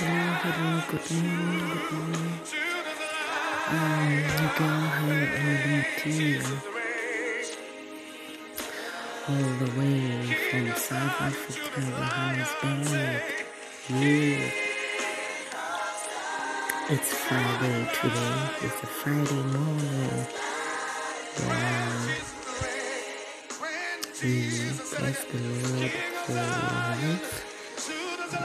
Hello, hello, good morning, good morning. Um, go ahead and you all the way from South Africa, Johannesburg. Yeah, it's Friday today. It's a Friday morning. Yeah, bless the Lord for life morning. You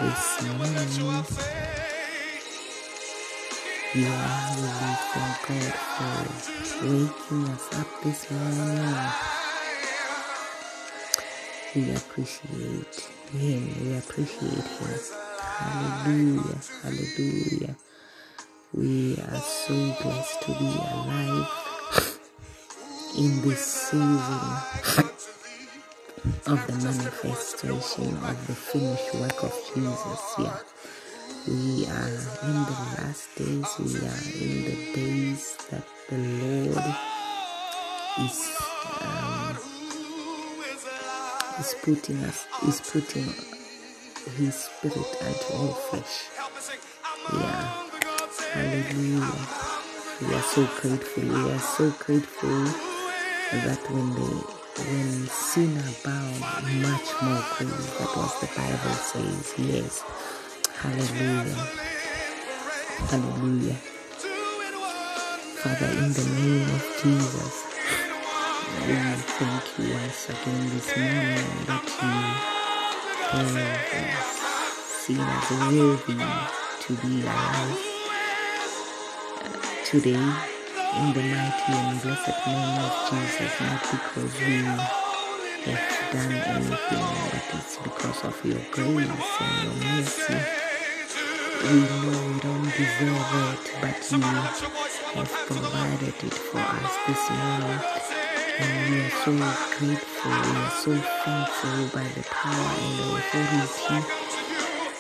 are really thank God for waking us up this morning. We appreciate Him. We appreciate Him. Hallelujah. Hallelujah. We are so blessed to be alive in this season of the manifestation of the finished work of Jesus. Yeah. We are in the last days. We are in the days that the Lord is um, is putting us is putting His Spirit unto all flesh. Yeah, Hallelujah. We are so grateful. We are so grateful that when the when sin abound, much more grace. That was the Bible says. Yes. Hallelujah. Hallelujah. Father, in the name of Jesus, we thank you once again this morning that you have seen us worthy to be alive today in the mighty and blessed name of Jesus, not because we have done anything, but it's because of your grace and your mercy. We know we don't deserve it, but you have provided it for us this morning. And we are so grateful, we are so thankful by the power and the authority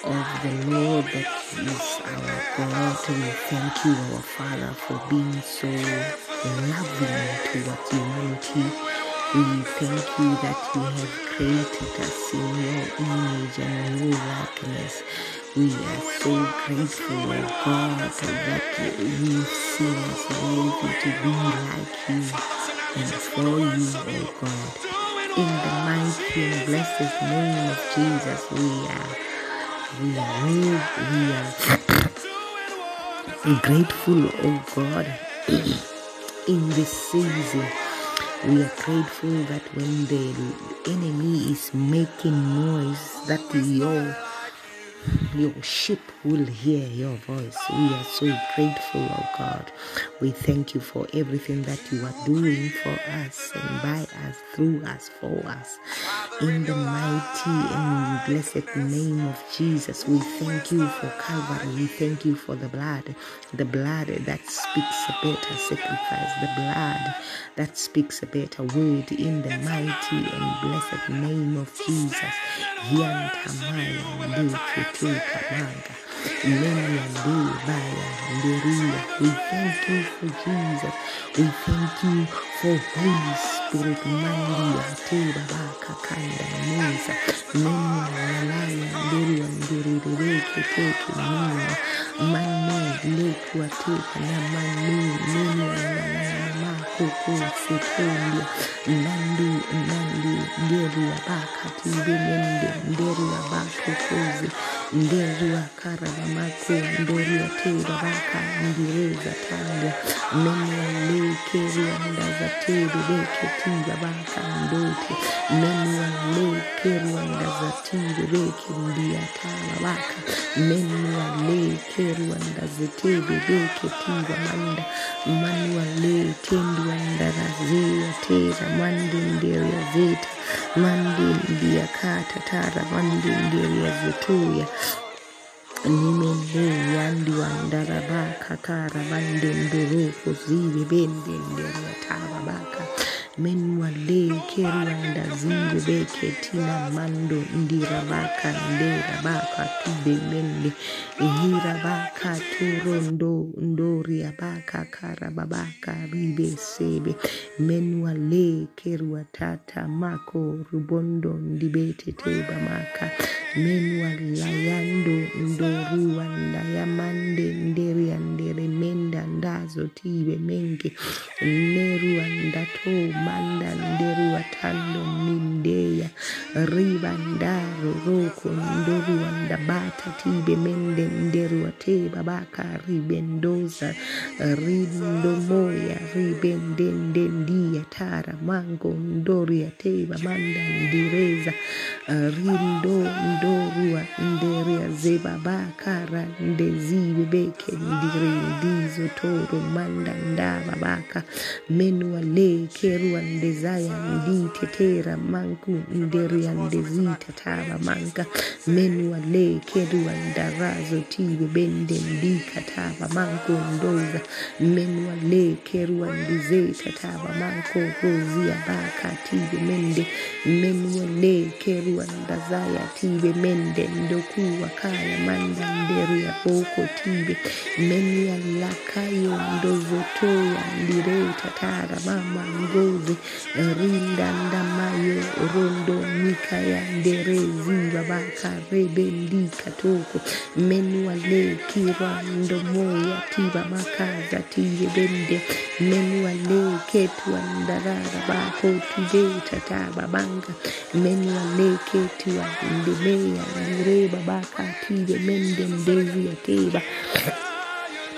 of the Lord that is our God. We thank you, our Father, for being so loving towards humanity. We thank you that you have created us in your image and your likeness. We are so grateful, oh God, that you've seen us worthy to be like you and for you, oh God. In the mighty and blessed name of Jesus, we are we are we are grateful, oh God, in this season. We are grateful that when the enemy is making noise, that your your sheep will hear your voice. We are so grateful, oh God. We thank you for everything that you are doing for us and by us, through us, for us. In the mighty and blessed name of Jesus, we thank you for Calvary. We thank you for the blood, the blood that speaks a better sacrifice, the blood that speaks a better word in the mighty and blessed name of Jesus. Yantamaya manga. Lenya Debaya Leria. We thank you for Jesus. We thank you for Holy Spirit Maria Teba Baka Kanda meza Lenya Lalaya Leria Lerireke Teke Nina. Mane Lekwa Teka na Mane Lenya Lalaya Makoko Sekondia. Nandi Nandi Leria Baka Nende Leria Baka ndiriwa karavamaku ndoriwa teravaka ndireza tanga. Menewa lekeriwa ndaza terereke tiravaka ndote menewa lekeriwa ndaza terereke ndiyataravaka menewa lekeriwa ndaza terereke tera mande nderiya zeta mande ndiyakata tara mande nderiya zetuya Nimende yandi wandara baka kara bande ndoroko zibe bende ndere taba baka menuale kerianda zingu beketina mando ndirabaka nderabaka tubemende ihirabaka turondo ndoriabaka karababaka ribesebe menwale keruatata mako rubondo ndibeteteba maka ndibetetebamaka menwalayando ndoruandayamande nderianda mazotiwe menge nerua ndato manda nderuwa tando mindeya. Riba ndaro roko ndorua ndabata tibe mende nderuwa teba baaka ribe ndoza. Rindo moya ribe ndende ndiya tara mango ndoria te manda ndireza. Rindo ndorua nderia zeba zebabakara ndeziwe beke ndiri ndizo toro kumanda ndaba baka menuale keruan kerua ndezaya nditetera manku nderia desita taba manka. Menuale kerua ndarazo tigo bende ndikataba manko ndoza. Menuale keruan dizeta taba manko rozia baka tigo mende. Menua menuale keruan dazaya tibe mende ndokuwa kaya manda nderia boko tibe menualakayo ndozotoya ndireta tara mama ngode rindandamayo rondo mikaya ndereziwa vakarebendika toko menuale kirando moya tiba makaza tiye bende menuale ketuandarara bakotudeta tababanga menuale ketua ndemeya ndireba bakatiye mende ndeziya teba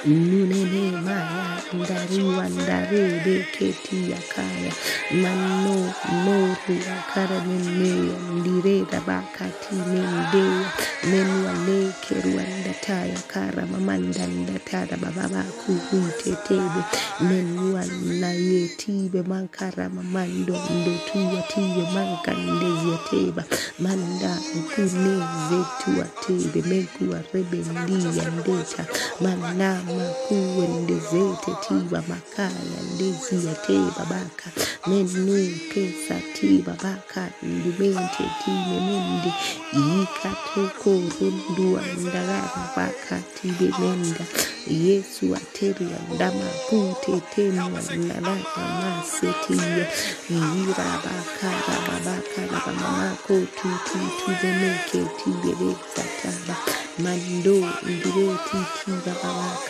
Nunene maya ndariwa ndarede keti ya kaya mano moru akara nenea ndireda bakati mendea menua lekerua ndataya kara mamanda ndatara bababa kuhutetebe menua nayetibe mankara mamando ndotua tibe mankandeziyateba manda kunezetuatebe mekuarebendia ndeta manam makuwe ndezete tiba makaya ndezia teba baka. Menu kesa tiba baka ndumente time mende. Ikatoko rundua ndarara baka tibe menda. Yesu ateria ndama kute temwa nalaka masetia ira bakara babakara bamamako tutu tuzemeke tibebe sataba mando ndireti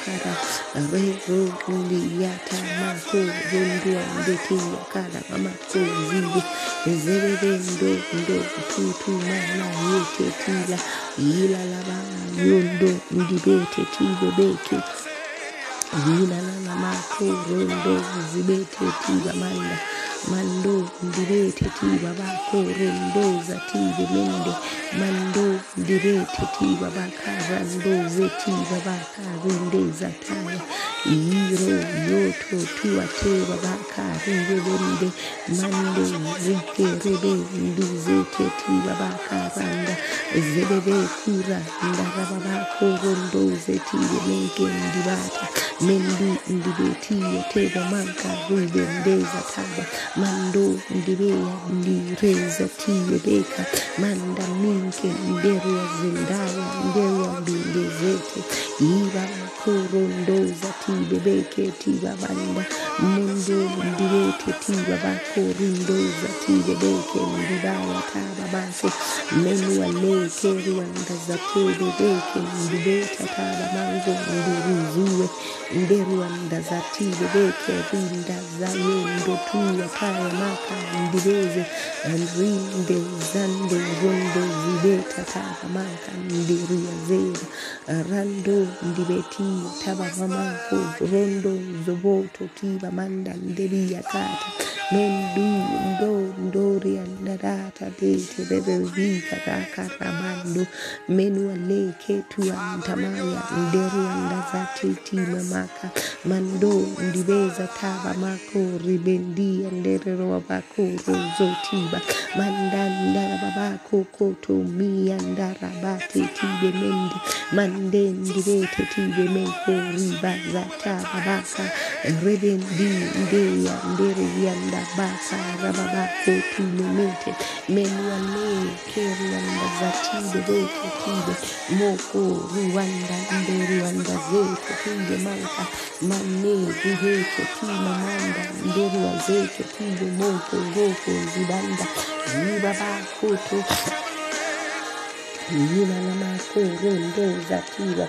tiba babakara rero ndiyata mako zondua ndeti yakara mamako zibe zebebe ndo tutu mana yete tila ila laba yondo ndibete tibebeke Yina na mako rondo zibete tiba manda mando ndirete tiba bako rondo za tibe mende. Mando ndirete tiba baka rando zetiba baka rinde taya iro yoto tuwa teba baka rinde bende mande zeke rebe nduzete tiba baka randa zebebe kura ndaraba bako rondo zetibe menke ndibata mendu ndibetiya teba manka ribe ndeza taba mando ndibeya ndireza tiye beka manda minke nderwa zindaya nderwa mbindezete iba bakorondoza tibe beke tiba banda mundo ndirete tiba bakorindoza tibe beke ndibaya taba base menua leke rwanda za tebe beke ndibeta taba mango ndiruzuwe nderwanda za tibe beke rinda za yendo tuya kaya maka ndireze rinde rondo zibeta taba maka ndiria zera rando ndibeti taba mamako rondo zoboto tiba manda nderia kata. Mendu ndo ndoria ndarata dete bebe vika kaka ramando menua leke tua ntamaya nderua ndazati tima maka mando ndibeza taba mako ribendia nderero bako rozo tiba. Manda ndara babako koto mia ndara bate tibe mende mande ndibete tibe meko riba za taba baka. Rebendi ndeya ndere yanda baka rababako tunemete menua le kerianda za tibe beke tibe moko ruanda nderuanda zeke tibe manka mane viheke tima manda nderua zeke tibe moto ngoko zibanda ziba bakoto. Yina na makoro ndoza tiba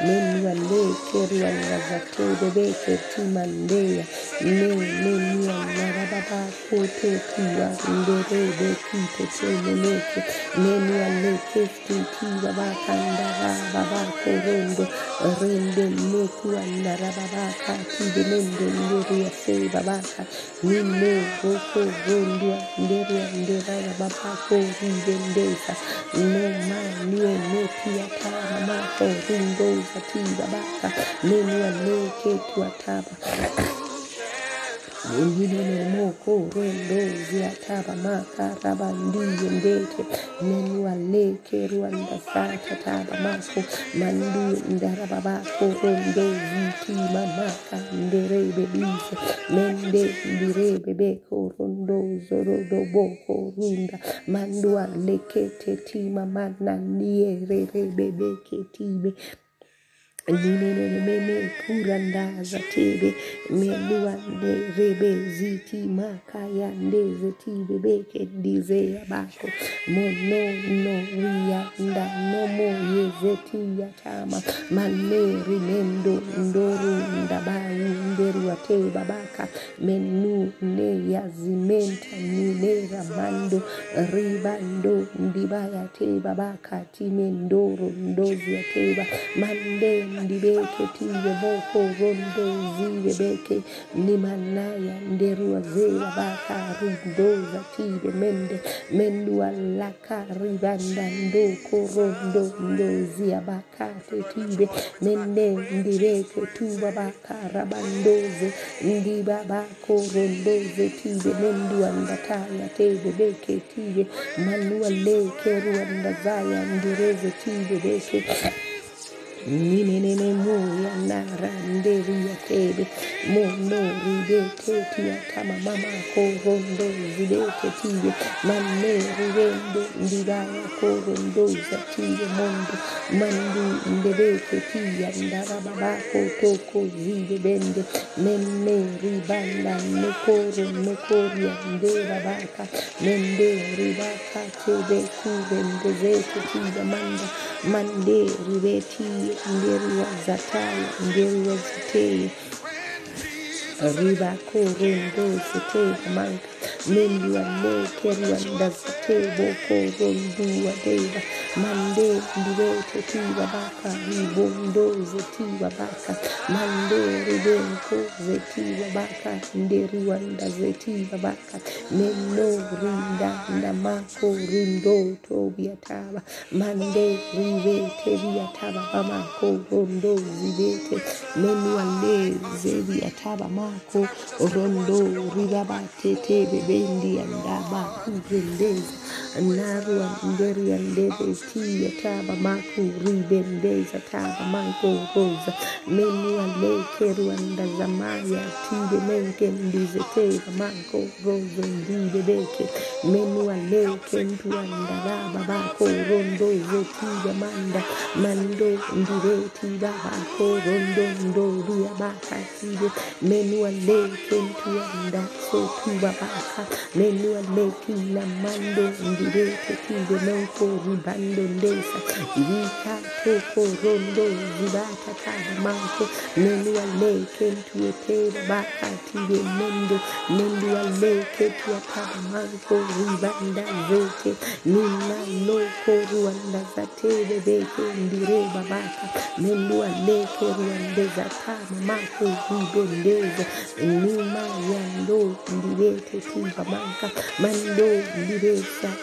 baka menua leke ruanda zatebe beke timandea ne menua narababa kote tiwa ndere beki tete leke menua leke stiti baba korondo rende. Nekua narababa kati benende nderia se babaka nine boko gondua nderia ndera baba kori bendesa no ma nio nepia tama mako rindo zati babaka menua leke tuataba Yinene moko rendo ziataba maka rabandi ndete menua leke ruanda sata taba mako mandi ndarababa rondo ziti mamaka nderebe bise mende ndirebe beko rondo zorodo boko runda. Mandua lekete tima Ninenene kuranda zatebe meluande rebe ziti makaya ndeze tibe beke dize abako mono no ria yezeti yatama maneri mendo ndoru ndabayu nderu ate babaka menu ne yazimenta ninera mando ribando ndibaya te babaka timendoro ndozi ateba mande ndibeke tibe boko rondo zibe beke nimanaya nderua zera baka rundoza tibe mende mendua laka ribanda ndoko rondo ndozia bakate tibe mende ndibeke tuba baka rabandoze ndiba bako rondoze tibe mendua ndataya tebe beke tibe manua leke ruanda zaya ndireze tibe beke Ninene moya nara nderi ya tebe mono ribete tia tama mama korondo zibete tibe mane ribende ndibaya korondo za tibe mondo mandu ndebeke tia ndara babako toko zibe bende mene ribanda nekoro nekoria ndera baka mende ribaka tebe kurende zete tibe manda mande ribeti nderua zataya nderua ziteye riba korondo ziteye manka mendua lekerua ndazite boko rondua deva mande ndiwete tiba baka ribondo zetiba baka. Mande ribenko zetiba baka nderua ndazetiba baka. Meno rinda ndamako rindo tobiataba mande ribete biataba bamako rondo zibete. Menua le zebiataba mako rondo ribabate bebendi andaba kurendeza narua nderia ndebe tia taba maku ribendeza taba manko roza menua leke ruanda zamaya tibe menke ndize teba manko rozo ndibe beke menua leke ntuanda baba bako rondo zetiga manda mando ndireti baba ko rondo ndo ria baka tibe menua leke ntuanda so tuba baka menua leki na mando vide teki gono ko riban donde sa iwi ka to ko rondo riba ta ta da manko nenu ale ken tu te da ba ka ti de mendo nenu ale ke tu ta da manko riban da zoke nina no ko ruanda sa te de de ke ndire baba ka nenu ale ko ruanda za ta mama ko ribonde za numa yando ndire teki baba ka mando ndire sa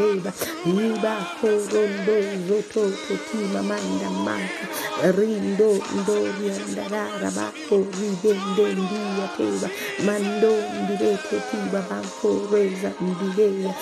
ndeba iba korondo zoto toti mamanda manka rindo ndoria ndarara bako ribende ndia teba mando ndirete tiba banko reza ndileya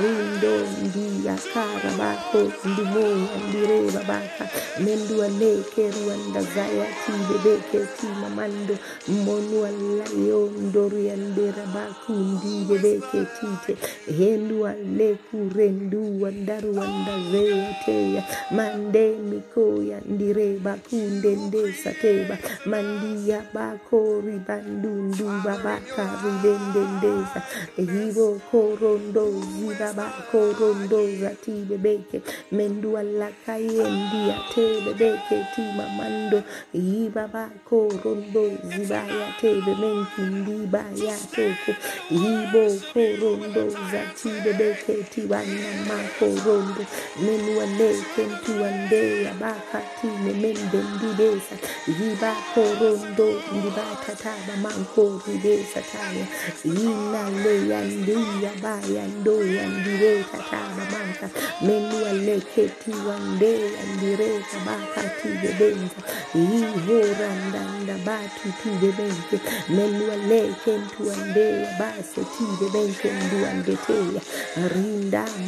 rindo ndia kara bako ndimoya ndireba baka mendua leke ruanda zaya tibe beke tima mando. Monua layo ndoria ndera baku ndibe beke tite hendua leku rendua ndarua ndazeya teya mande mikoya ndireba kundendesa teba mandia bako ribandundu babaka ribendendesa hivo korondo ziba bako rondo zatibe beke mendua lakayendia tebe beke tima mando iba bako rondo zibaya tebe menki ndibaya toko ibo korondo zatibe beke tibana mako rondo menua leke ntuandea baka time mende ndibesa iba korondo taba manko ribesa taya ina leya ndia baya ndoya ndireta taba manka menua leke tiwandea ndireta baka tibe benza ihora ndanda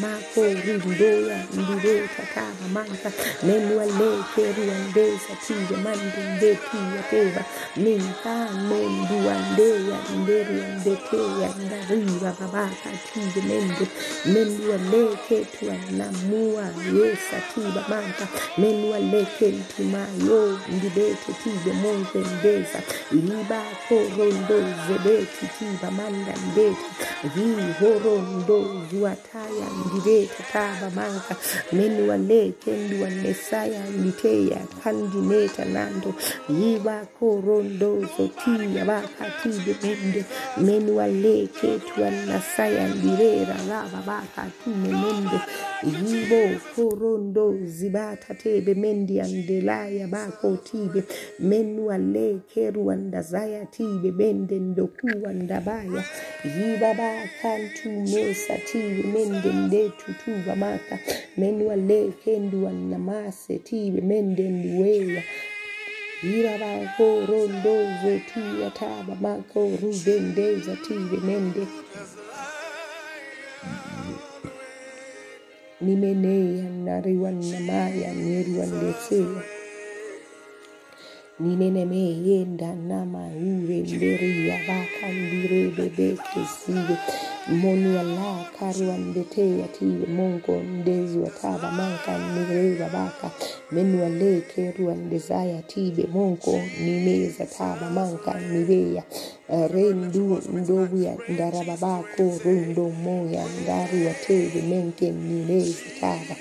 mako rindoya ndire kakaha manta meluale keriandesa tijamandinde piyateva mintamonduandeya nderiandeteya ndariva babaka tijemende melualeketuanamua yesativa manta melualekentumayo ndibete tijemonzendesa libakorondo zebeti tiva manda ndeti. Vihorondozwataya kandilete tabamanga menualete ndualesaya liteya kandineta nando yivakorondozotiya vakatidemende menualeke tualasaya ndirera lava vakatinemende yibo korondo zibata tebe mendi andelaya bako tibe menua leke ruandazaya tibe bende ndokuwa ndabaya yiba bakantu mesa tibe mende ndetu tuba maka. Menua leke ndua namase tibe mende nduweya. Iraba korondo zotia taba mako rubendeza tibe mende nimeneya nariwa namaya neriwa ndeseya ninenemeyenda namayure mberiya vakandirebebekesiye monuala karwa ndeteya tiye mongo ndezwa taba manka nireva baka menualekerwa ndezaya tibe monko nimeza taba manka niveya Eh, rendu ndoya ndarababako rundo moya ndari wateri menke minezi taba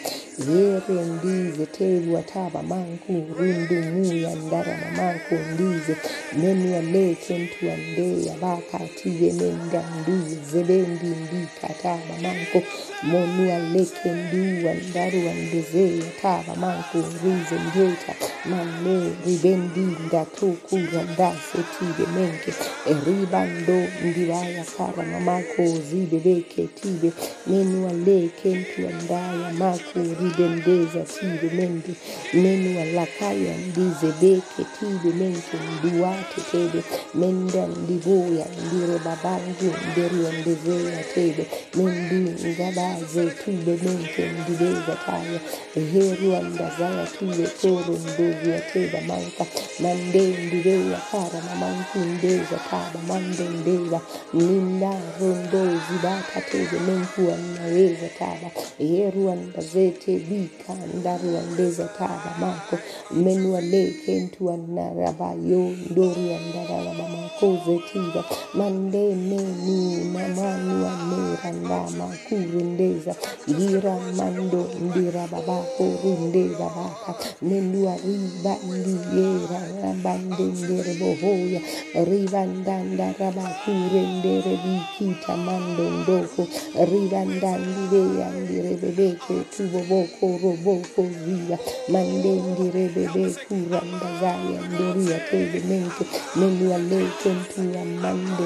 yere ndize teri wataba manku rundu muya ndarama manku ndize. Nemya leke mtu andeya bakatiye menda ndize. Bendi ndikataba manku monua leke nduwa ndaruwa ndezeya taba manku ndize ndeta mane ribendinda tukuyanda setibe menke eribando ndibaya kara mamako zibebeke tibe menuale kentuandaya maku ribendeza tibe mende menualakaya ndizebeke tibe menke ndiwate tebe menda ndibuya ndirebabangu nderiondezea tebe mendi ngabaze tibe menke ndibeza kaya eheruandazaya tibe toro ndo ndozia teba manka mande ndibeya kara mamanku ndeza taba mande ndeza ninda rondo zibata tebe menkuwa naweza taba herua ndazete bika ndarua ndeza taba mako menua leke ntua narabayo ndoria ndararaba mako zetiba mande menu namanua nera ndama kurundeza gira mando ndira babako runde babaka menua ri ribandi yera rabandendere bohoya. Ribandanda rabakurendere bikita mandondoko. Ribandandire yandire bebeke tuboboko roboko via. Mandendire bebe kuranda zaya nderia tebe mente menua leke ntua mande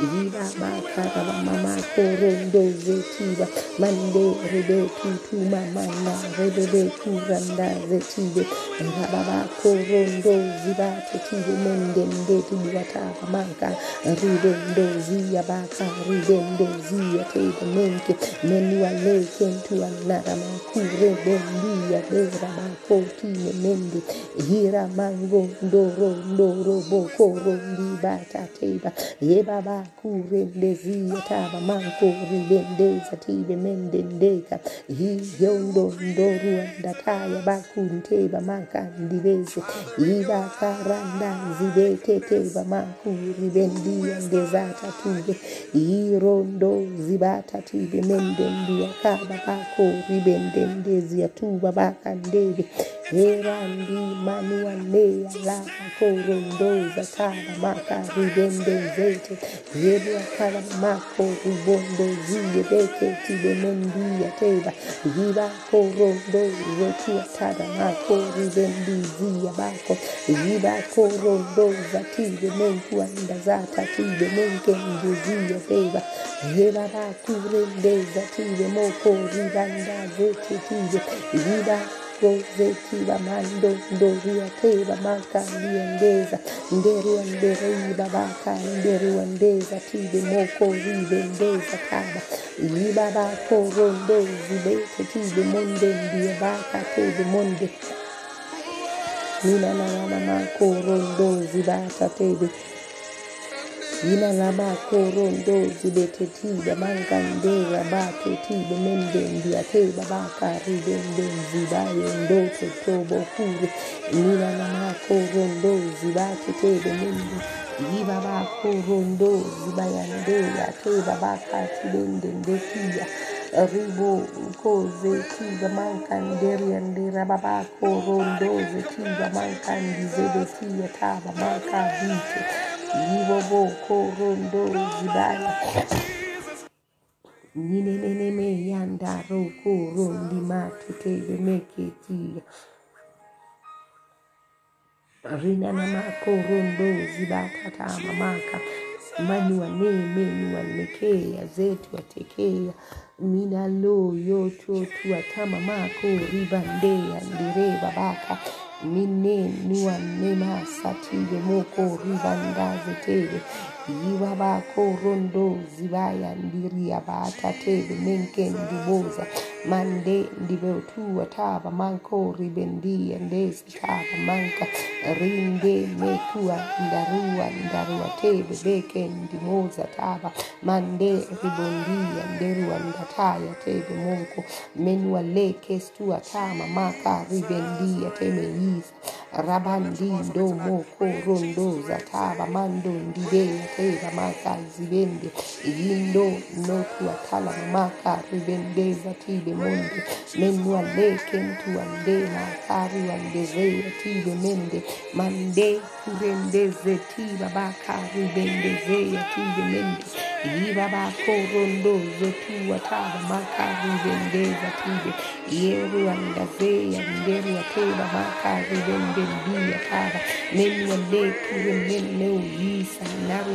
Hiba baka raba mamako rondo zetiba mande rebe tutu mamana rebebe kuranda zetibe raba bako rondo zibata tibe mende ndeti buwata manka ridendo zia baka ridendo zia tebe menke menua leke ntu anara makure bendia bera bako time mende. Hira mango ndoro ndoro boko rondi bata teba ye baba kure ndezia taba manko ridende zatibe mende ndeka hi yondo ndoru ndataya bakunteba manka ndibeze iba karanda zibete teba manku ribendia ndezata tube irondo zibata tibe mende ndia kaba bako ribende ndezia tuba baka Yerandi manuande la korondo zakara maka ribende zete yebwa kara mako rubondo ziyebeke tibemendi yateba yiba korondo zetia tada mako ribendi ziyabako yiba korondo zatibe menku anda zata tibe menke ngeziya teba yeba bakurende zatibe moko ribanda zete tibe yiba kozekibamando ndoriatebamakayiendeza nderiandereibabaka nderiwandeza ndeza kaba ilibabakorondezibete tidemondendiabaka tedemonde ninananamakorondozibatatebe Yina laba korondo zibeketi bamangande laba keti bemenden diate baba kari benden ziba yondo teto bokure. Yina laba korondo ziba kete bemenden Yiba ba korondo ziba yande yate baba kati benden detia. Ribo koze kiga mankanderi andera baba korondo ze kiga mankandi zebetia taba mankabite. Iboboko rondo zibaya. Nineneneme yanda roko rondi matute yemeketia. Rina na mako rondo zibatata mamaka. Mani waneme ni wanekea zetu watekea. Mina loyo chotu atama mako ndire babaka. Mine nua nema sative moko ribandaze tebe Yiwa bako rondo zibaya ndiria bata tebe menke ndiboza mande ndimeutua tava manko ribendia ndesi tava manka rinde metua ndarua ndarua teve beke ndimoza tava mande ribondia nderua ndataya teve monko menua lekestua tama maka ribendia temeeisa rabandindo moko rondo zataba mando ndibe teba maka zibende yindo notu atala maka ribende zatibe monde menwa leke mtu ande makari wandeze atibe mende mande kurende zetiba baka ribende ze atibe mende Iba bako rondo zotu ataba maka ribende zatibe yeru andaze yanderu ateba maka ribende ndi ataba menwa leku remene uyisa naru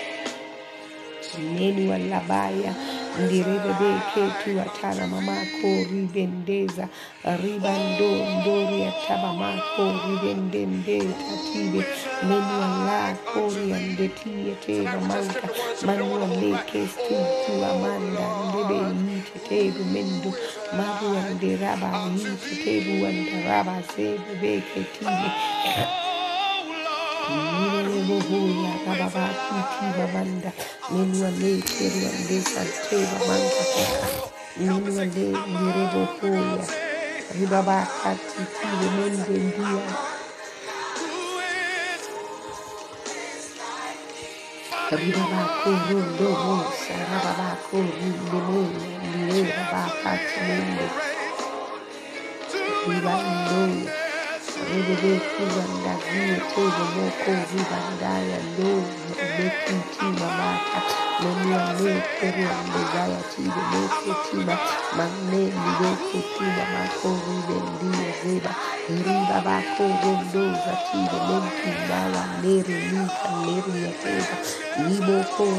neni walabaya ndirebebe ketu atana mamako ribendeza. Ribando ndori ataba mako ribendende tatibe. Neni wala kori andetie teba manka. Manua leke stitu amanda ndebe yite tebu mendo maru anderaba yite tebu andaraba sebe nile baba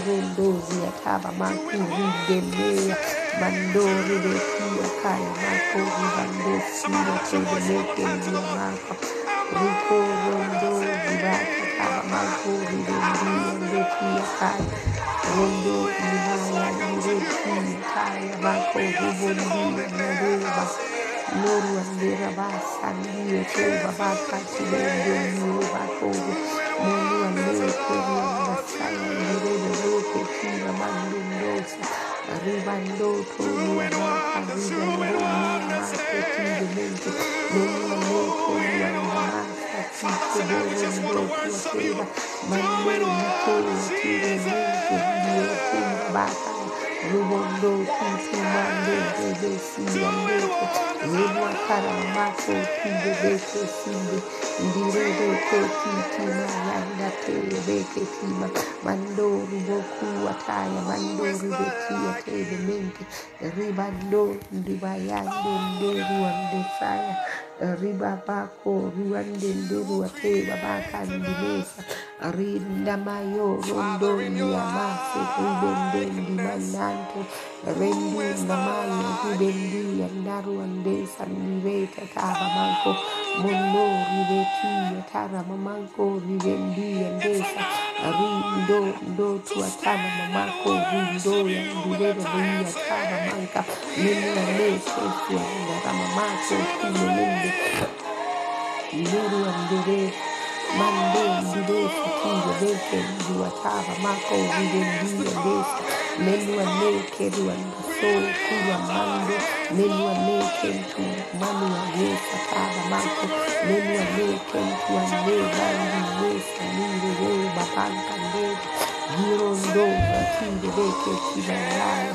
rondozi ya Bando rebekia kai ma kori bando sino te beleke via mako. Riko rondo vibaka kama ma kori bendi rebekia kai. Rondo inaya rebekia kai ma kori bendi nereba. Loru andera basa ndiye te babaka chibende ndiye bakoro. Mungu andere kori andasaya ndire beleke kina mandu ndosa. Ribando tolu amaka ribando ni amaka tinde mente Menu ameko ni amaka tike doro ndo tuateba Mande niko tire mente ndiye tumba baka Rubondo tutu mande bebe si andeko Rebwa kara mako tinde beke sinde Ndire beke titi mayanda tele beke tima Mando ruboku ataya mando ribetia tebe mente Ribando ndibayande nderu andesaya Riba bako ruande nderu ateba baka ndimesa Rendu namayo ribendi andaru andesa nireta taba manko. Mondo ribeti tara mamanko ribendi andesa rindo ndo tuatana mamako rindo ya ndirebe ya tara manka. Mimi lese ya rama mamako kumelende Nuru andere mande ndire sikire beke nduataba mako menu aneke ntu manu anesa taba mako. Menu aneke ntu ane bandi wesa nire we babanka ndebe Girondo atinde beke kibalaya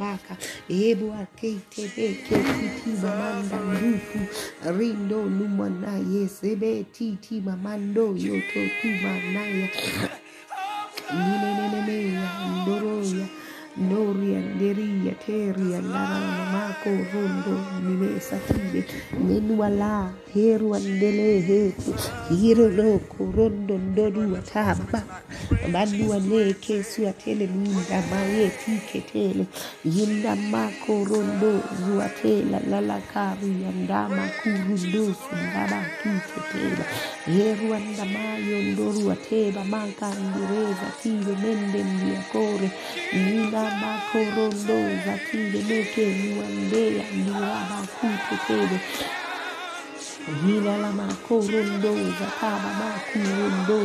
rabaka ebu aketebekekitimamanda rindo numwana yesebe titi mamando yototumanaya nineneneneya ndoroya noria nderia teria laramamako rondo nimesatile nenuala heruandele heke hiroloko rondondoduwataba manuwanekesuatele mindamayetiketele yindamako rondozuatela lalakaru yandamakurundosundabakiketela heruandamayondoruateba mankandireza kile mendembiakore ninamakorondoza kile mekeniwandea niwabakutepele Hila la makorondo zakaba makurondo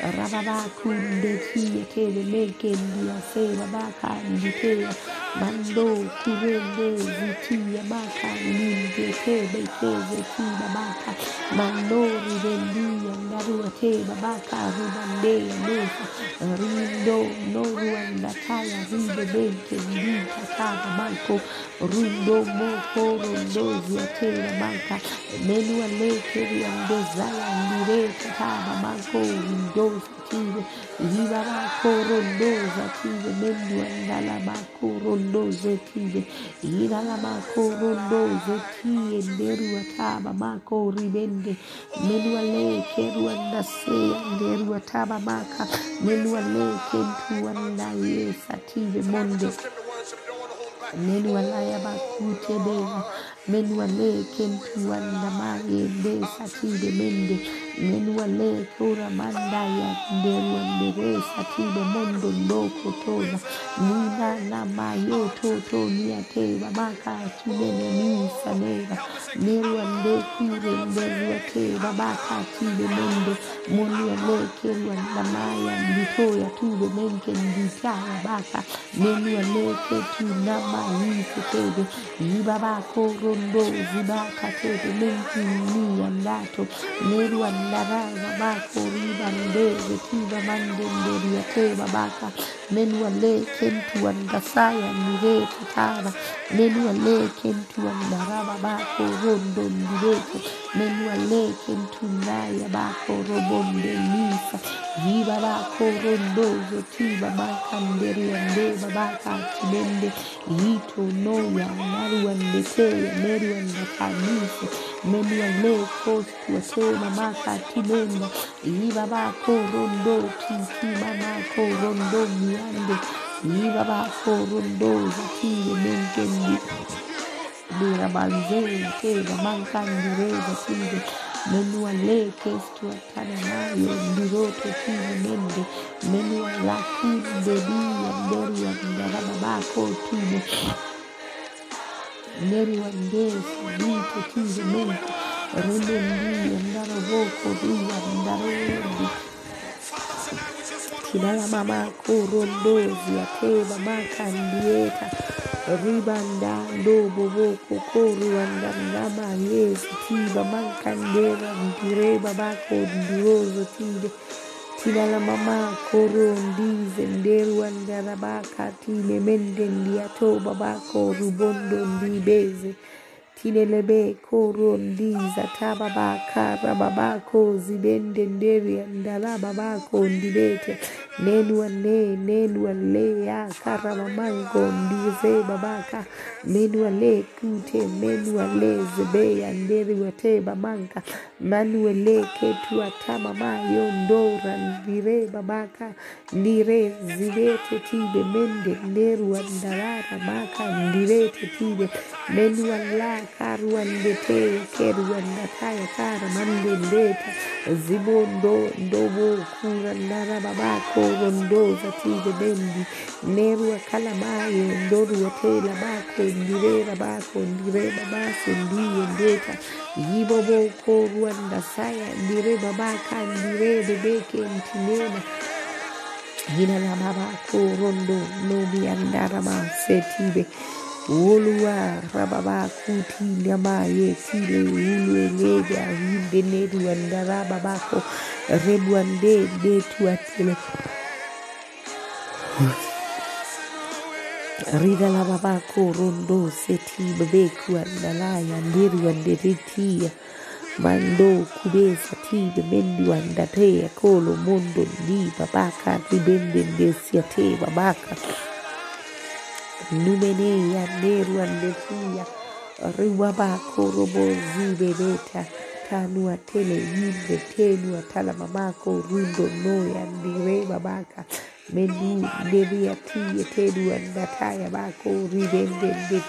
zoya rababa kunde tiye tele meke ndia seba baka nditea mando kurende zitia baka ninde tebe teze tiba baka. Mandori vendia ndarua teba baka rubandea nesa rindo norua ndataya ribe benke ndita kaba banko. Rundo moko rondozi atela banka. Menua leke riandezaya ndireka kaba banko. Rindozi kibe ziba bakorondoza kibe mendwa ndala bakorondoze kibe irala bakorondoze kie nderua taba makoribende menua leke ruanda nderua taba maka. Menua leke yesa kibe monde. Menua laya bea menu aleke ntuanda maye ndesa tibe mende. Menu aleke ura mandaya nderua nderesa tibe mondo ndoko toba nina na. Mayo toto niateba maka tunene nisa nera nerua ndekure nderua teba baka tibe mondo monu aleke ruanda maya nditoya tube menke nditaya baka menu aleke tunama yise tebe yibabako rondo zibaka tebe menki niya ndato nerua ndaraza bako riba ndeze tiba mande nderia teba baka menuale kentuan dasaya nire tutaba menuale kentuan daraba bako rondo ndireko. Menuale kentunaya bako robonde nisa. Yiba bako rondo zotiba makanderiande babaka kibende. Yito noya naruandeteya meruandakanise menualekostwatema maka timenda yiba bako rondo titima mako rondo miande yiba bako rondo zatile menkendi. Dira banzea teba mankandireza tile menua leke stuatana nayo ndiroto tine mende. Menua lakunde dia nderua ndaraba bako tine nerua ndesi vito tine mente rende ndia ndaro voko dia ndarondi Kinala mama korondozi ateba makandieta ribanda ndobo boko koruanda ndama yesi tiba mankandera ndireba bako ndirozo tide Kinala mama korondi zenderu andaraba katile mendendi ato babako rubondo ndi beze. Tinelebe korondi zataba bakara babako zibendenderi andaraba bako ndibete. Nenua ne, nenua le ya karamango ndize babaka. Menua le kute, menua le zebe anderi wate bamanka manueleke tuatamamayo ndora ndire babaka ndire zirete tibe mende nderua ndarara maka ndirete tibe menuala karuandete keruandataya kara mande ndeta zibondo ndobo kurandara babako rondoza tibe bendi nerua kalamayo ndorua tela bako ndire babako ndire babaso ndiye ndeta yiboboko ruanda saya dire babaka dire bebeke ntinena yina la babako rondo nomi andarama setibe. Woluwa rababa kuti nyama yesile ulwe nyega yindene ruanda rababako rebuande detu atile. Rida la babako rondo seti bebeku andalaya ndiri anderitia mando kubesa tibe mendi wandatea kolo mondo ndi babaka ribende ndesiate babaka. Numene nderu neru andetia riwabako robo zibebeta tanu atele yimbe tenu atala mamako rundo noya ndire babaka Mendu Nemia Tia Tedu and Nataya Mako Rivende de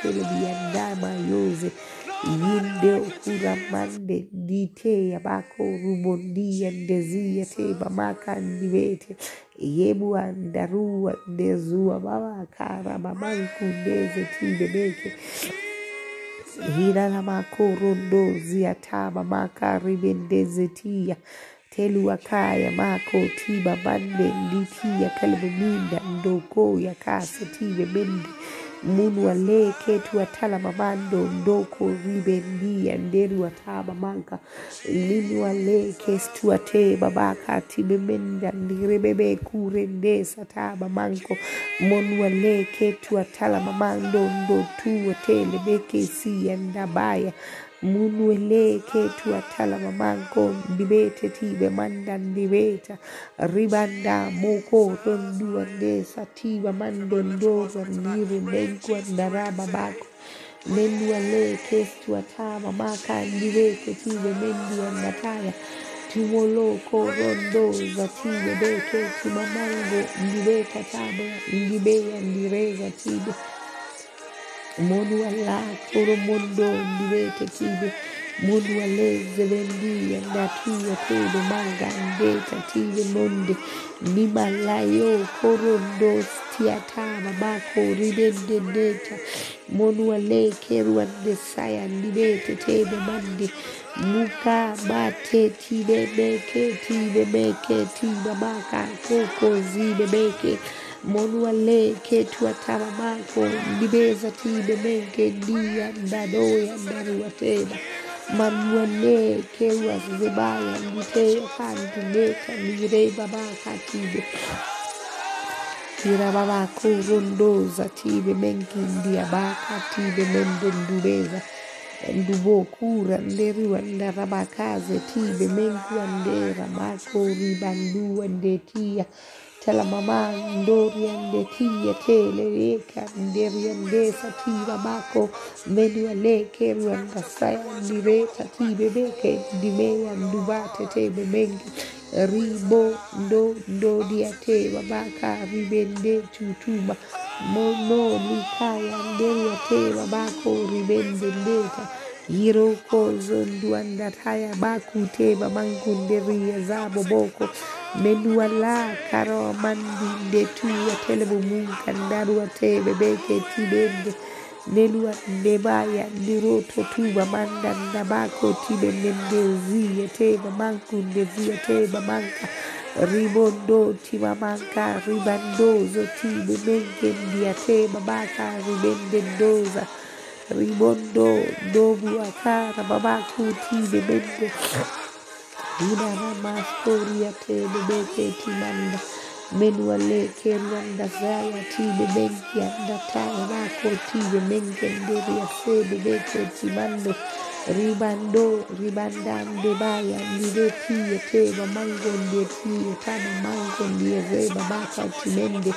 Telebi and Nama Yose Yinde Kuramande Nite Yabako Rumondi and Dezia Te Mamaka Nivete Yebu and Darua Dezua Mama Kara Mamanku Neze Tine Meke Hira ko Rondo Ziata Mamaka Rivende Zetia helu akaya mako tiba manne nditiya kalmaminda ndogoya kasa tibe mende munwa le ketu atala mamando ndoko ribendia nderu ataba manka linwa le kestu ate babaka ndirebebe kure ndesa taba manko monwa le ketu atala mamando ndotu atele ndabaya Munuele ke tu atala mamanko dibete tibe mandan dibeta ribanda moko tondu ande sativa mandondo niri nenku andaraba bako. Menuele ke tu atama maka dibete tibe mendu andataya. Timoloko rondo zatibe beke mamango dibeta tabe ndibeya ndireza tibe, tibe, tibe, tibe. umuntu walakoro mondondi wetekide umuntu waleze bendiya ndatiya telo mangandeka tiye monde mimalayo korondostiatama bakoridendendeta umuntu walekeruandesaya ndibetetene mande muka matetine meke tine meke tina makakokozine meke, tine, meke monuale ketwatamamako ndimeza tiimemenge ndiyananoyandaruwatena manuane kewazebaya nditeyo kandi neka niremamakative tirabavakurondoza tibe menkindiabaka tibe mendendubeza ndubokura nderua ndarabakaze tibe menkuandera makoribandua ndetia ndoriandekia telereka nderiandesa tibabako melialeke ruandasaya ndireta tibebeke ndimeya ndubate tebebenge ribo ndo ndodiate babaka ribende tutuba mono likaya nderiate babako ribende ndeta. Yiroko zonduandataya bakute bamangunderia zabo boko men wala karo mandinde tuwa telebo mum kan darwateɓe ɓe ke tiɓende nen wandema yandiro to tuba mandannaba ko tiɓe nende wiyeteɓe mankude wiyeteɓe manka ribondo tima manka ribandoso tiɓe men ken diyateɓe maka ribende dosa ribondo dobuwakara baba ko tiɓe mende Ina na mastoria te bebeke timanda menuale keruanda zaya tibe benki anda taya bako tibe menkenderi ya sebe beke timando ribando ribandande baya ndide tiye teba mango ndiye tiye tama mango ndiye reba baka timende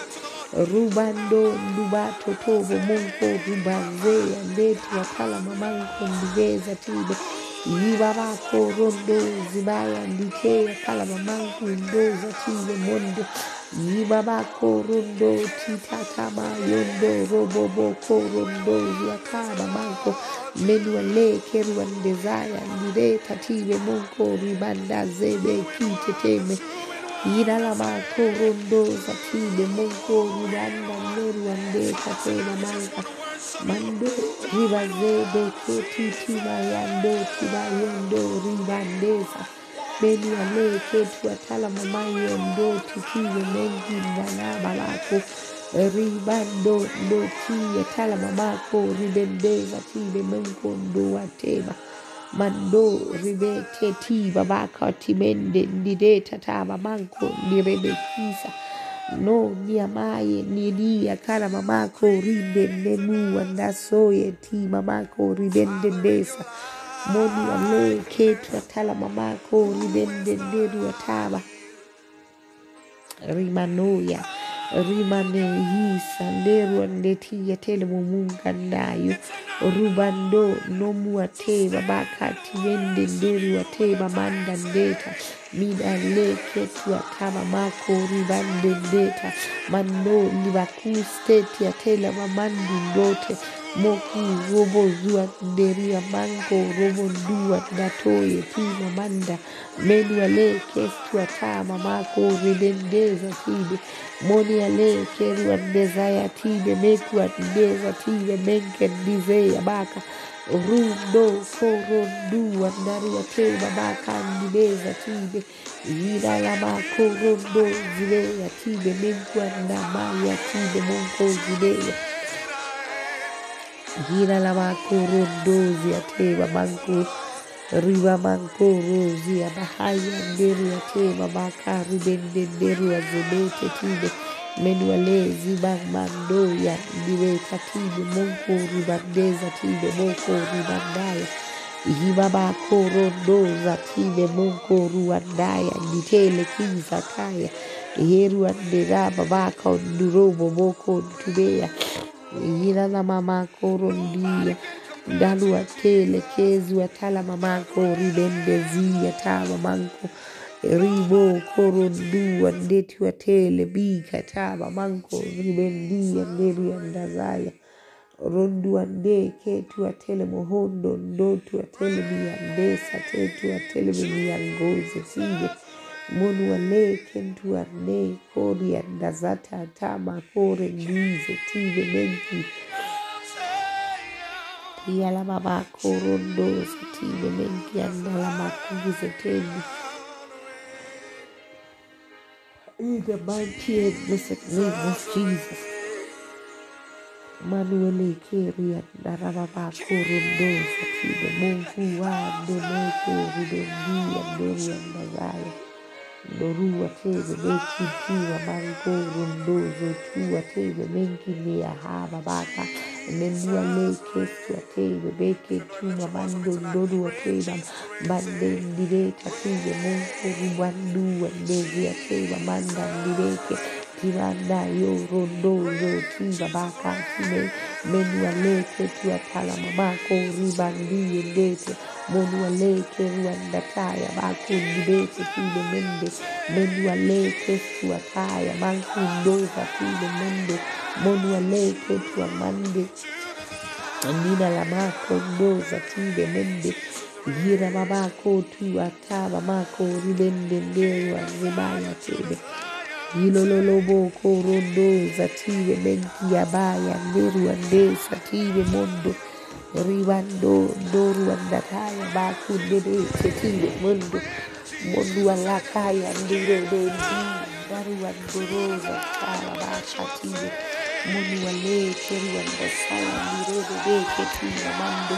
rubando ndubato tobo munko rubazea ndeti wakala mamanko ndigeza tibe yivavakorondoozi vayandikeya kalava mangundooza chive mondo. Yivavakorondo titatamayondo robobokorondo akava mango menualekeruandezaya ndiretative monkoribandazebekitteteme yiralavakorondoza tive monkoriranda neruandekatena manga mando ribazede ketiti mayando tibayondo ribandesa beni ale ketu atala mamayondo titiwe mengi ndana balako. Ribando ndo tiye tala mamako ribendeza tibe menko ndo wateba mando ribete ti babaka timende ndide tata mamanko nirebekisa no nonyamaye nienia kana mamako rindenenua ndasoye ti mamako ridendendesa moni wale ketu atala mamako ridendenderu ataba rimanoya rimane yisa lerwa letiya tele mumunga nayo rubando nomua te babakati yende nderwa te mamanda ndeta. Mina leketwa kama mako ribande ndeta. Mano libakusteti atela mamandu ndote. Moki robo zua deria mango robo dua datoye ti mamanda menwa leketwa kama mako ridendeza tide Moni ale keruan nezaya tine menguan neza tine menken nizeya maka rundo foron duan naria tema makan nineza tine. Ina la mako rundo zineya tine menguan namaya tine monko zineya ina la mako rundo zia tema manko zineya riwa mankoro zia mahaya nderi ya tema makari bendenderi ya zebete tide menualezi mamandoya ndiweka tide monkori mandeza tide mokori mandaya himamakorodoza tide monkoru andaya nditele kifakaya heru anderama makonduromo mokontumea yinana mamakorondia Ndalo akele kezu atala mamanko ribendezi ata mamanko ribo korondu andeti watele bika ta mamanko ribendi anderu andazaya rondu ande ketu atele mohondo ndotu atele miandesa tetu atele miangoze sige monu wale kentu ande kori andazata atama kore ndize tive menki yala baba korondo satine mengiano la makugizetendi in the mighty and blessed name of Jesus. Manuele Keria Darababa Kurundo Satine Munguwa Dene Kerido Dia Doria Ndazaya Dorua Tebe Neki Tiwa Mango Rundo Zotua Tebe Menki Nia Haba Baka Baka. Mendua Leke Tua Tebe Beke Tuma Mando Ndorua Teba Mande Ndireta Tebe Mungu Rubandu Ndezia Teba Manda Ndireke kiranda yorondozo kibabakatine menualeke tuatalamamako ribandiyendete monualeke ruandakaya bakundibete kile mende menualeke tuataya mankundoza kile mende monualeke tuamande nina la makondoza kile mende gira babako tuataba mako ribendendeywa zibaya tebe Ilololobo korondo zatire mengi abaya neruande satire mondo ribando doruandakaya bakundere setire mondo mondo alakaya ndire dendi baruandoroza kala bashatire mondo aleke ruandasaya ndirere deke mando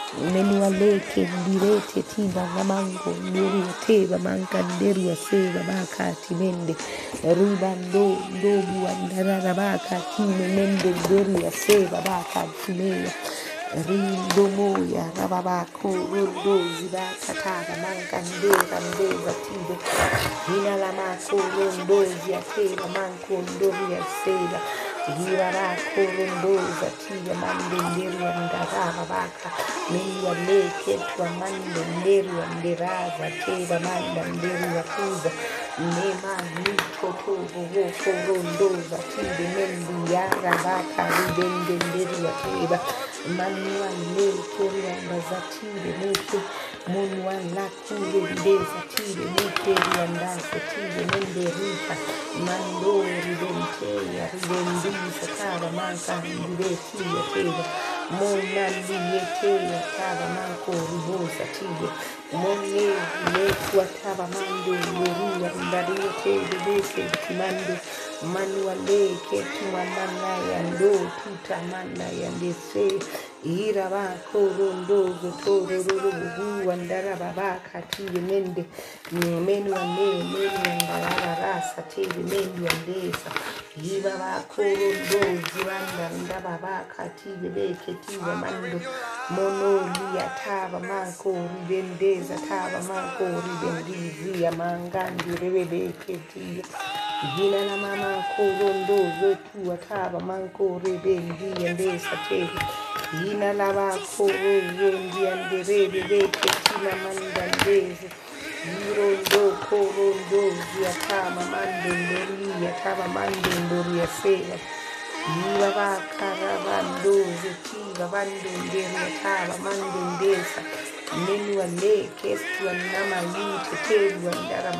wale kendirete tiba namango nderi teba manka nderu ya seba baka timende. Riba ndo ndobu andara baka time nende nderu ya seba baka timeya rindo moya rababako rondo zibaka taba manka ndera ndeza tide hina la mako rondo ziateba manko ya Hirara kurunduza kia mande ndiri ya ndarara baka Miya leke tuwa mande ndiri ya ndiraza Kira manda ndiri ya kuza Nema niko tuvu kurunduza kide mendi Manuwa leke ya ndaza kide lakule ndeza tide meke rianda zatide mende rika mando ridenteya ridendiza kaba manka ndirekiya teba mona ndiyeteya kaba manko riboza tide mone lekwa kaba mando yeruya ndariyetede beke manuale que tu amana yando tuta mana yande se iraba korondo gotoro rubu wandara baba kati yemende menu ande menu andara rasa te yemende andesa ibaba korondo zibanda ndaba baka ti yebeke ti wamando mono liya taba mako ribendeza taba mako ribendizi amangandi rebebeke ti Jina la mama korondo zotu ataba manko rebendi andesa tebe. Jina la ba korondo ndianderebe beke tina mandandeze. Yirondo korondo ziatama mandendori ataba mandendori aseba. Yiba ba karabando zetiba bandenderi ataba mandendesa. Nenu ande kestu anama yute tebu andara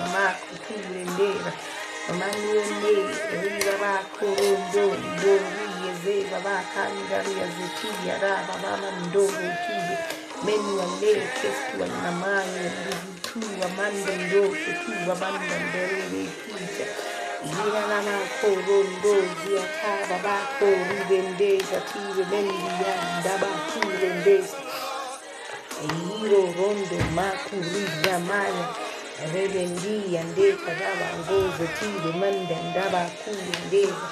makurija maya rebendia ndeka daba ngozo tide manda ndaba kule ndeza.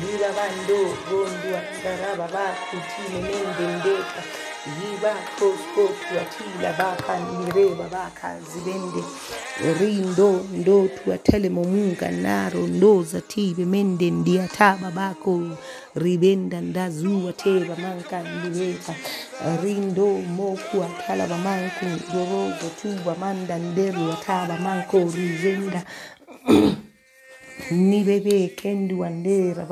Yira bando rondo ndaraba bakutile mende ndeka yiba kosko tuatila baka nireba baka rindo ndo tuatele momunga naro ndoza tibe mende ndiataba bako ribenda ndazua teba manka ndibeka rindo moku atala bamanku dorozo tuba manda rizenda nibebe kendu andera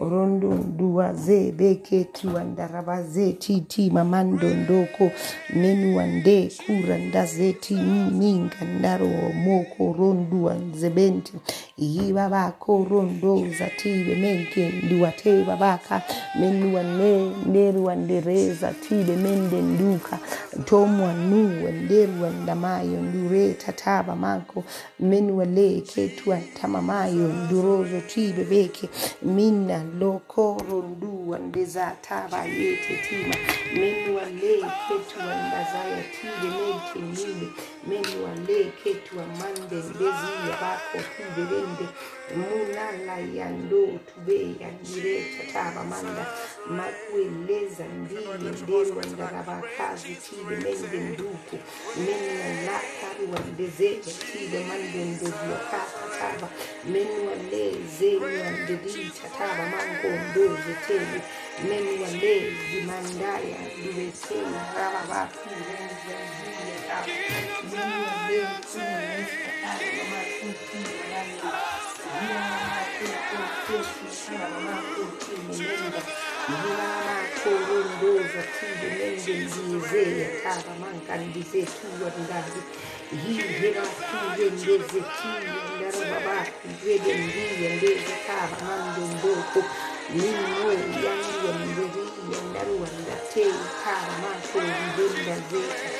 rondon duwa ze be kekiwan daraba ze titi mamandon doko menuwan de kuranda ze ti min gandaro moko ronduwan zebenti yiba bako rondo zatibe menken duwate babaka menuwan ne nderuwan dereza tibe menden duka tomwan nuwan nderuwan damayon dure tataba mako menuwan le ketuwan tamamayon durozo tibe beke. Minna lokorundu andeza taba yete tima. Mendu wale meliwaleketwa mandembezia bako tuberende munala yando tube yandire tataba manda. Makueleza ndiye ndero ndarabakazi tide mende nduku. Menalakari wandezeke tide mandendeziyakatataba menualezeniwandedi tataba. Mangondozete menualezi mandaya duweteni rababakire kurunduza tibenengenzizeya tavamangandizekiyandavi yiherakuvendezekiyandarababakivedendiyandeza tavamandondoko ninoyaniyanderiyandaruwandatei tavamakorivendazekaa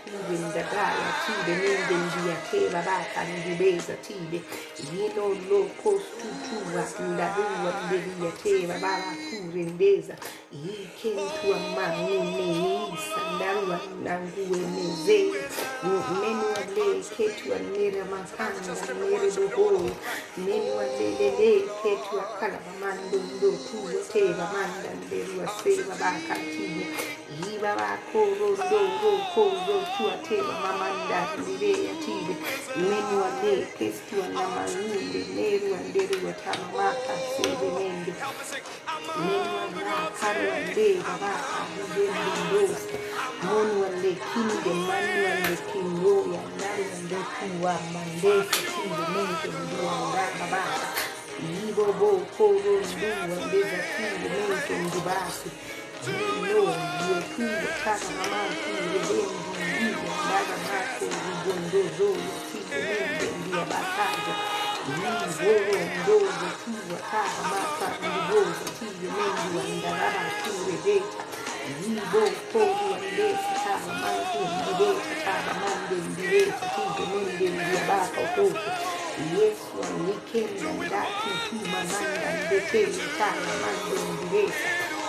nde kube ndagaya tide ninde ndiya keba baka ndibeza tide yino lo kostu tuwa ndaruwa nderiya teba baba kure ndeza yikentua mangune yisa ndaruwa nanguwe nezeye menwa le nere ndo tuwa manda baka tua teba mamanda ndireya tide menwa le kestua na marunde nerua nderua tama maka sebe mende menwa na karwa ndeba baka ndende ndosa monwa le kinde manwa le kindoya narwa ndokuwa mandesa tide mente ndoa ndaba baka yibo bo koro nduwa tide mente ndasaya yiheba dunde tide baka nenu ndere kere ndesaya nimende ndieta kaka manko yimo no no ziya kaka mako nonua neti na mando yoto kima nea seba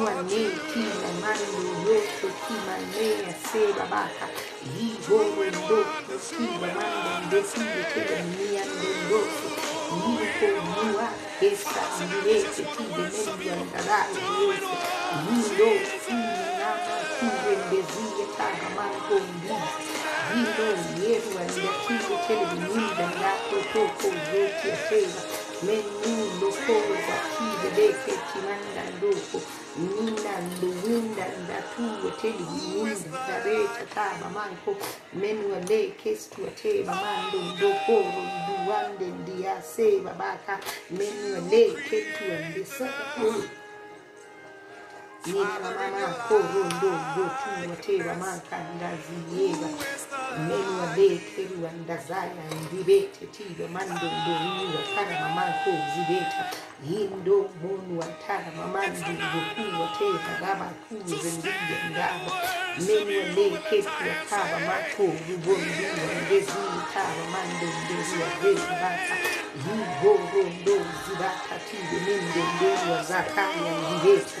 Guanê, Kinamai, Yoto, Kimane, Ace, Babaca, Vigo, Endoto, Kinamai, Decido, Kerami, Andoto, Nico, Mua, Esta, Mirete, Kidemendi, Andarai, Yoto, Mundo, Kinama, Kindendesia, Tahamai, Kondi, Vigo, Yeru, Andakido, Kerami, Andato, Toko, Yoto, Ace, Babaca, ya teba menu lokoza tibe deke timanda ndoko nina nduwinda ndatuwe teli winda ndareta taba manko menu ale kestu ateba mando ndokoro nduwande ndiyaseba baka menu ale ketu andisa nina mama koro ndo gotu ateba manka ndaziyeba menu ale ndibete tibe mando ndowiwa kana zibeta yindo munu watara mamandi ngokuwa teka kuze ndiye ndaba menu ale ketu mako rubondiwa ngezi taba mando ndezi wa vezi baka yigoro ndo zibaka tibe mende zakaya ndibete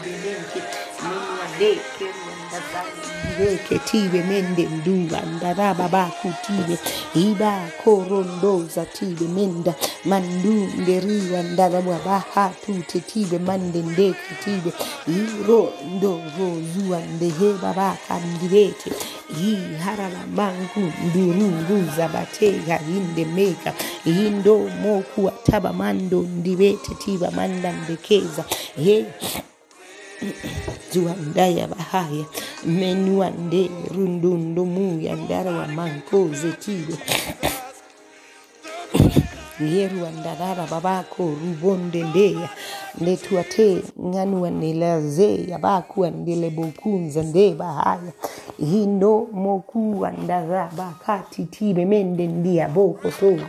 mende ndia baka tube mende ndia bose kezo Inda maku rundo moko rondo ziba ya nara baku tube mende Menwa leke rwanda zaya Ndibeke tibe mende nduwa ndaraba baku tibe Iba korondoza tibe menda mandu nderiwa ndarabwa baha tute tibe mande ndeke tibe. Iro ndo ro zuwa ndehe baba kandibete hi harala mangu ndurungu zabatega inde meka. Indo moku ataba mando ndibete tiba manda mbekeza he zuandaya bahaya menuande rundundo muyandara wa mankoze kiwe yeruandarara babako rubondendeya ndetuate nganuanilazea bakuandile bokunza nde bahaya. Hindo hino mokuandara bakati tibe mende ndia bokotoa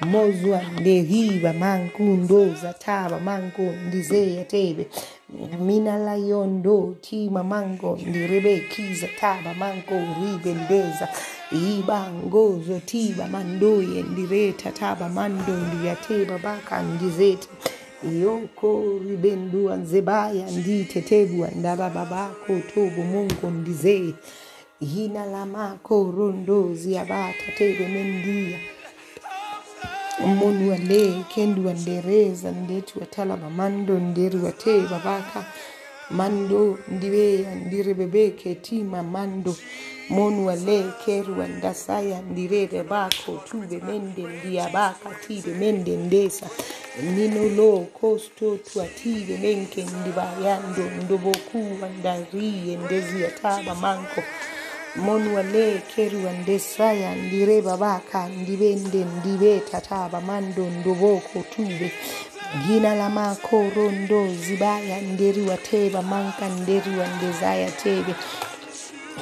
mozwa ndehiva mankundoza taba mankondizea tebe minalayondo timamango ndirebekiza taba mango rigwendeza ibangozo tiba mandoye ndireta taba mando ndiyateba baka ndizeta yoko ribendua nzebaya nditetegwa ndabababako tobo mungu ndizee hina lamako rondozi abatatebe mendia munu wale kendu wandere zandetu watala mamando nderi wate babaka mando ndiweya ndirebebeke tima mando. Monu wale keru wandasaya ndirere bako tube mende ndiyabaka tive mende ndesa. Nino lo kosto tuative menke ndibayando ndoboku wandariye ndeziyataba manko monwale keruwa ndesaya ndire babaka ndibe nde ndibe tataba mando ndoboko tube gina lamakoro ndo zibaya nderiwa teba manka nderiwa ndezaya tebe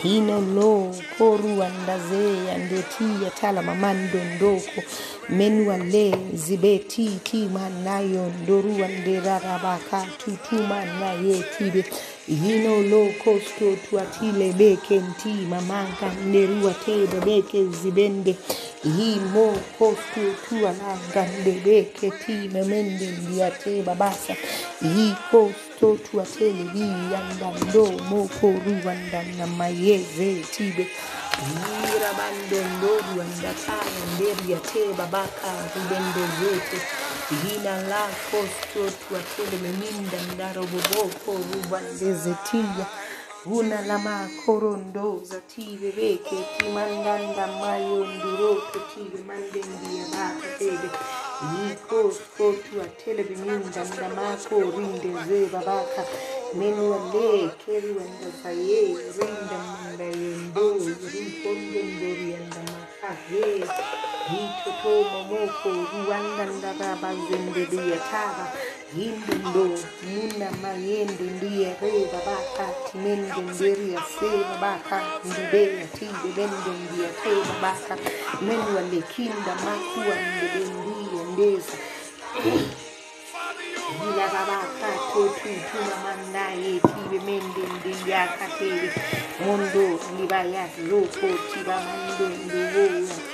hino lo koruwa ndazeya ndetiya talama mando ndoko menwa le zibeti kima nayo ndoruwa nderarabaka tutuma naye tibe yino lokosto twatile beke nti mamanga nderua tede beke zibende. Yimo kosto tualanga beke ti memende ndiate babasa. Yikosto twatele biyanda ndo mokoruanda na mayeze tibe. mira bandondori wandatana nderi yatee babaka rubendo zote. Jina lako sotu atele meminda ndaroboboko rubandezetia Una lama corondosa tive veke ti mandanda maio nduroto tive mandendia baka tebe Iko skotu a telebi minda ndamako rinde zeba baka Menua le keri wenda faye renda munda yendo Ripondo ndori andamako kahe Hitoto momoko muna mayende ndiye reva baka Timende ndiria seva baka kinda tide bende ndiye ndebe ndiye ndeza. Gila mandaye Tibe mende ndiya Mundo libayas loko chiba mando ndewe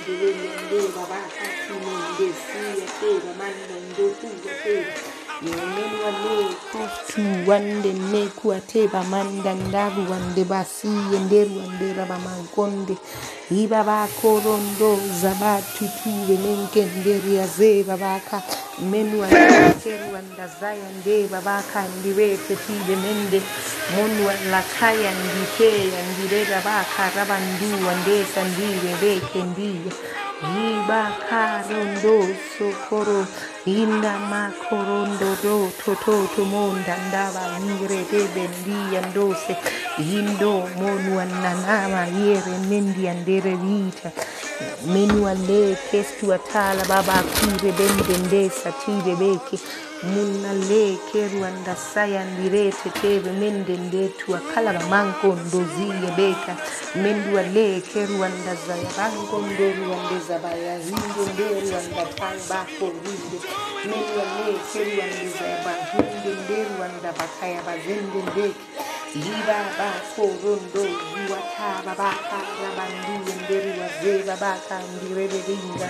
ndewe ndewe baba kati mende siya kera mando ndewe kera Yemen wale kustu wande ne kuateba manda ndaru wande basi yenderu wande raba mankonde iba ba korondo zabatu tuwe menke nderi ya ze babaka menu wande keru wanda zaya nde babaka ndiwe fetibe mende monu la kaya ndike ndire babaka raba ndu wande sandiwe beke ndiye Iba karondo sokoro inda makorondo do toto tumonda ndaba yire debe ndiya ndose indo monu ananama yere nendi andere vita. Menu ale kestu atala baba kure bende ndesa tire beke munnalle kerwanda saya ndireeteteebe mende ndeetuwa kala bamanko ndoziye beeka menduwalle kerwanda zaya banko nderuwandeza baya zingo nderuwanda tan bako winde menduwalle kerwandezaya bahinde nderuwanda bakaya bazende ndeeke yiba bakorondo yiwataba bakara banduye nderuwazeba bakandire bebinga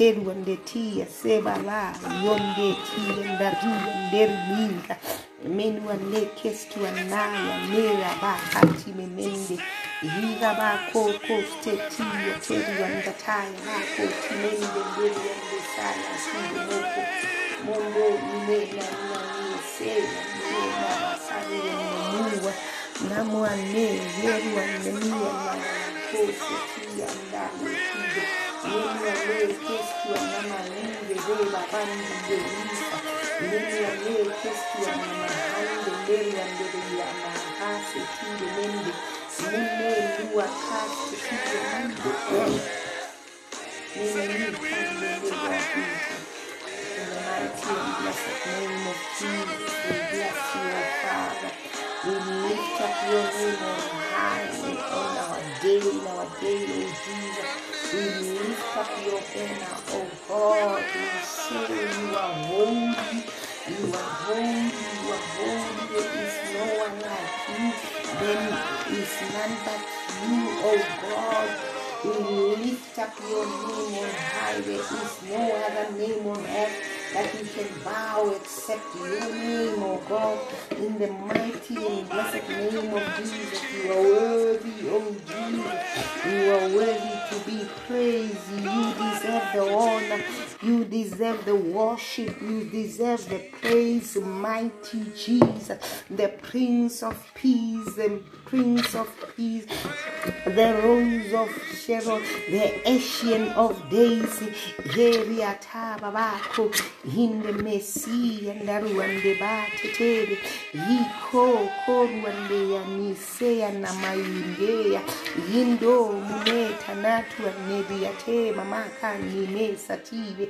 teruande tia sebala yonde tia ndaruya nderminga menuande kestuanaya nera bakati memende higa bako kostetia teruandataya bako timende nderiande saya sinde moko mondo imena naniesea nena basare nemuwa namwane yeruande niya kostetia ndani tido Yenya le kestu anama linde de la bandi de lisa. Yenya le kestu anama hande le ande de la mahase tinde mende. Nene lua kaste tinde mende. Nene ni kande le wa hinte. In the name of Jesus, we bless you, Father. We lift up your name on high and on our day, in our day, O Jesus. We lift up your banner, oh God. We say you are holy, you are holy, you are holy. There is no one like you. There is none but you, oh God. We lift up your name on high. There is no other name on earth that we can bow except your name, oh God. In the mighty and blessed name of Jesus, you are worthy, oh Jesus. You are worthy to be praised. You deserve the honor. You deserve the worship. You deserve the praise, mighty Jesus, the Prince of Peace, the Prince of Peace, the Rose of Sharon, the Ancient of Days, Heriata Babako, in the Messiah, Naruande Batetere, Yiko, Koruande, Yanisea, Namaindea, Yindo, Muneta, Natua, Nebiate, Mamaka, Nime, Sative,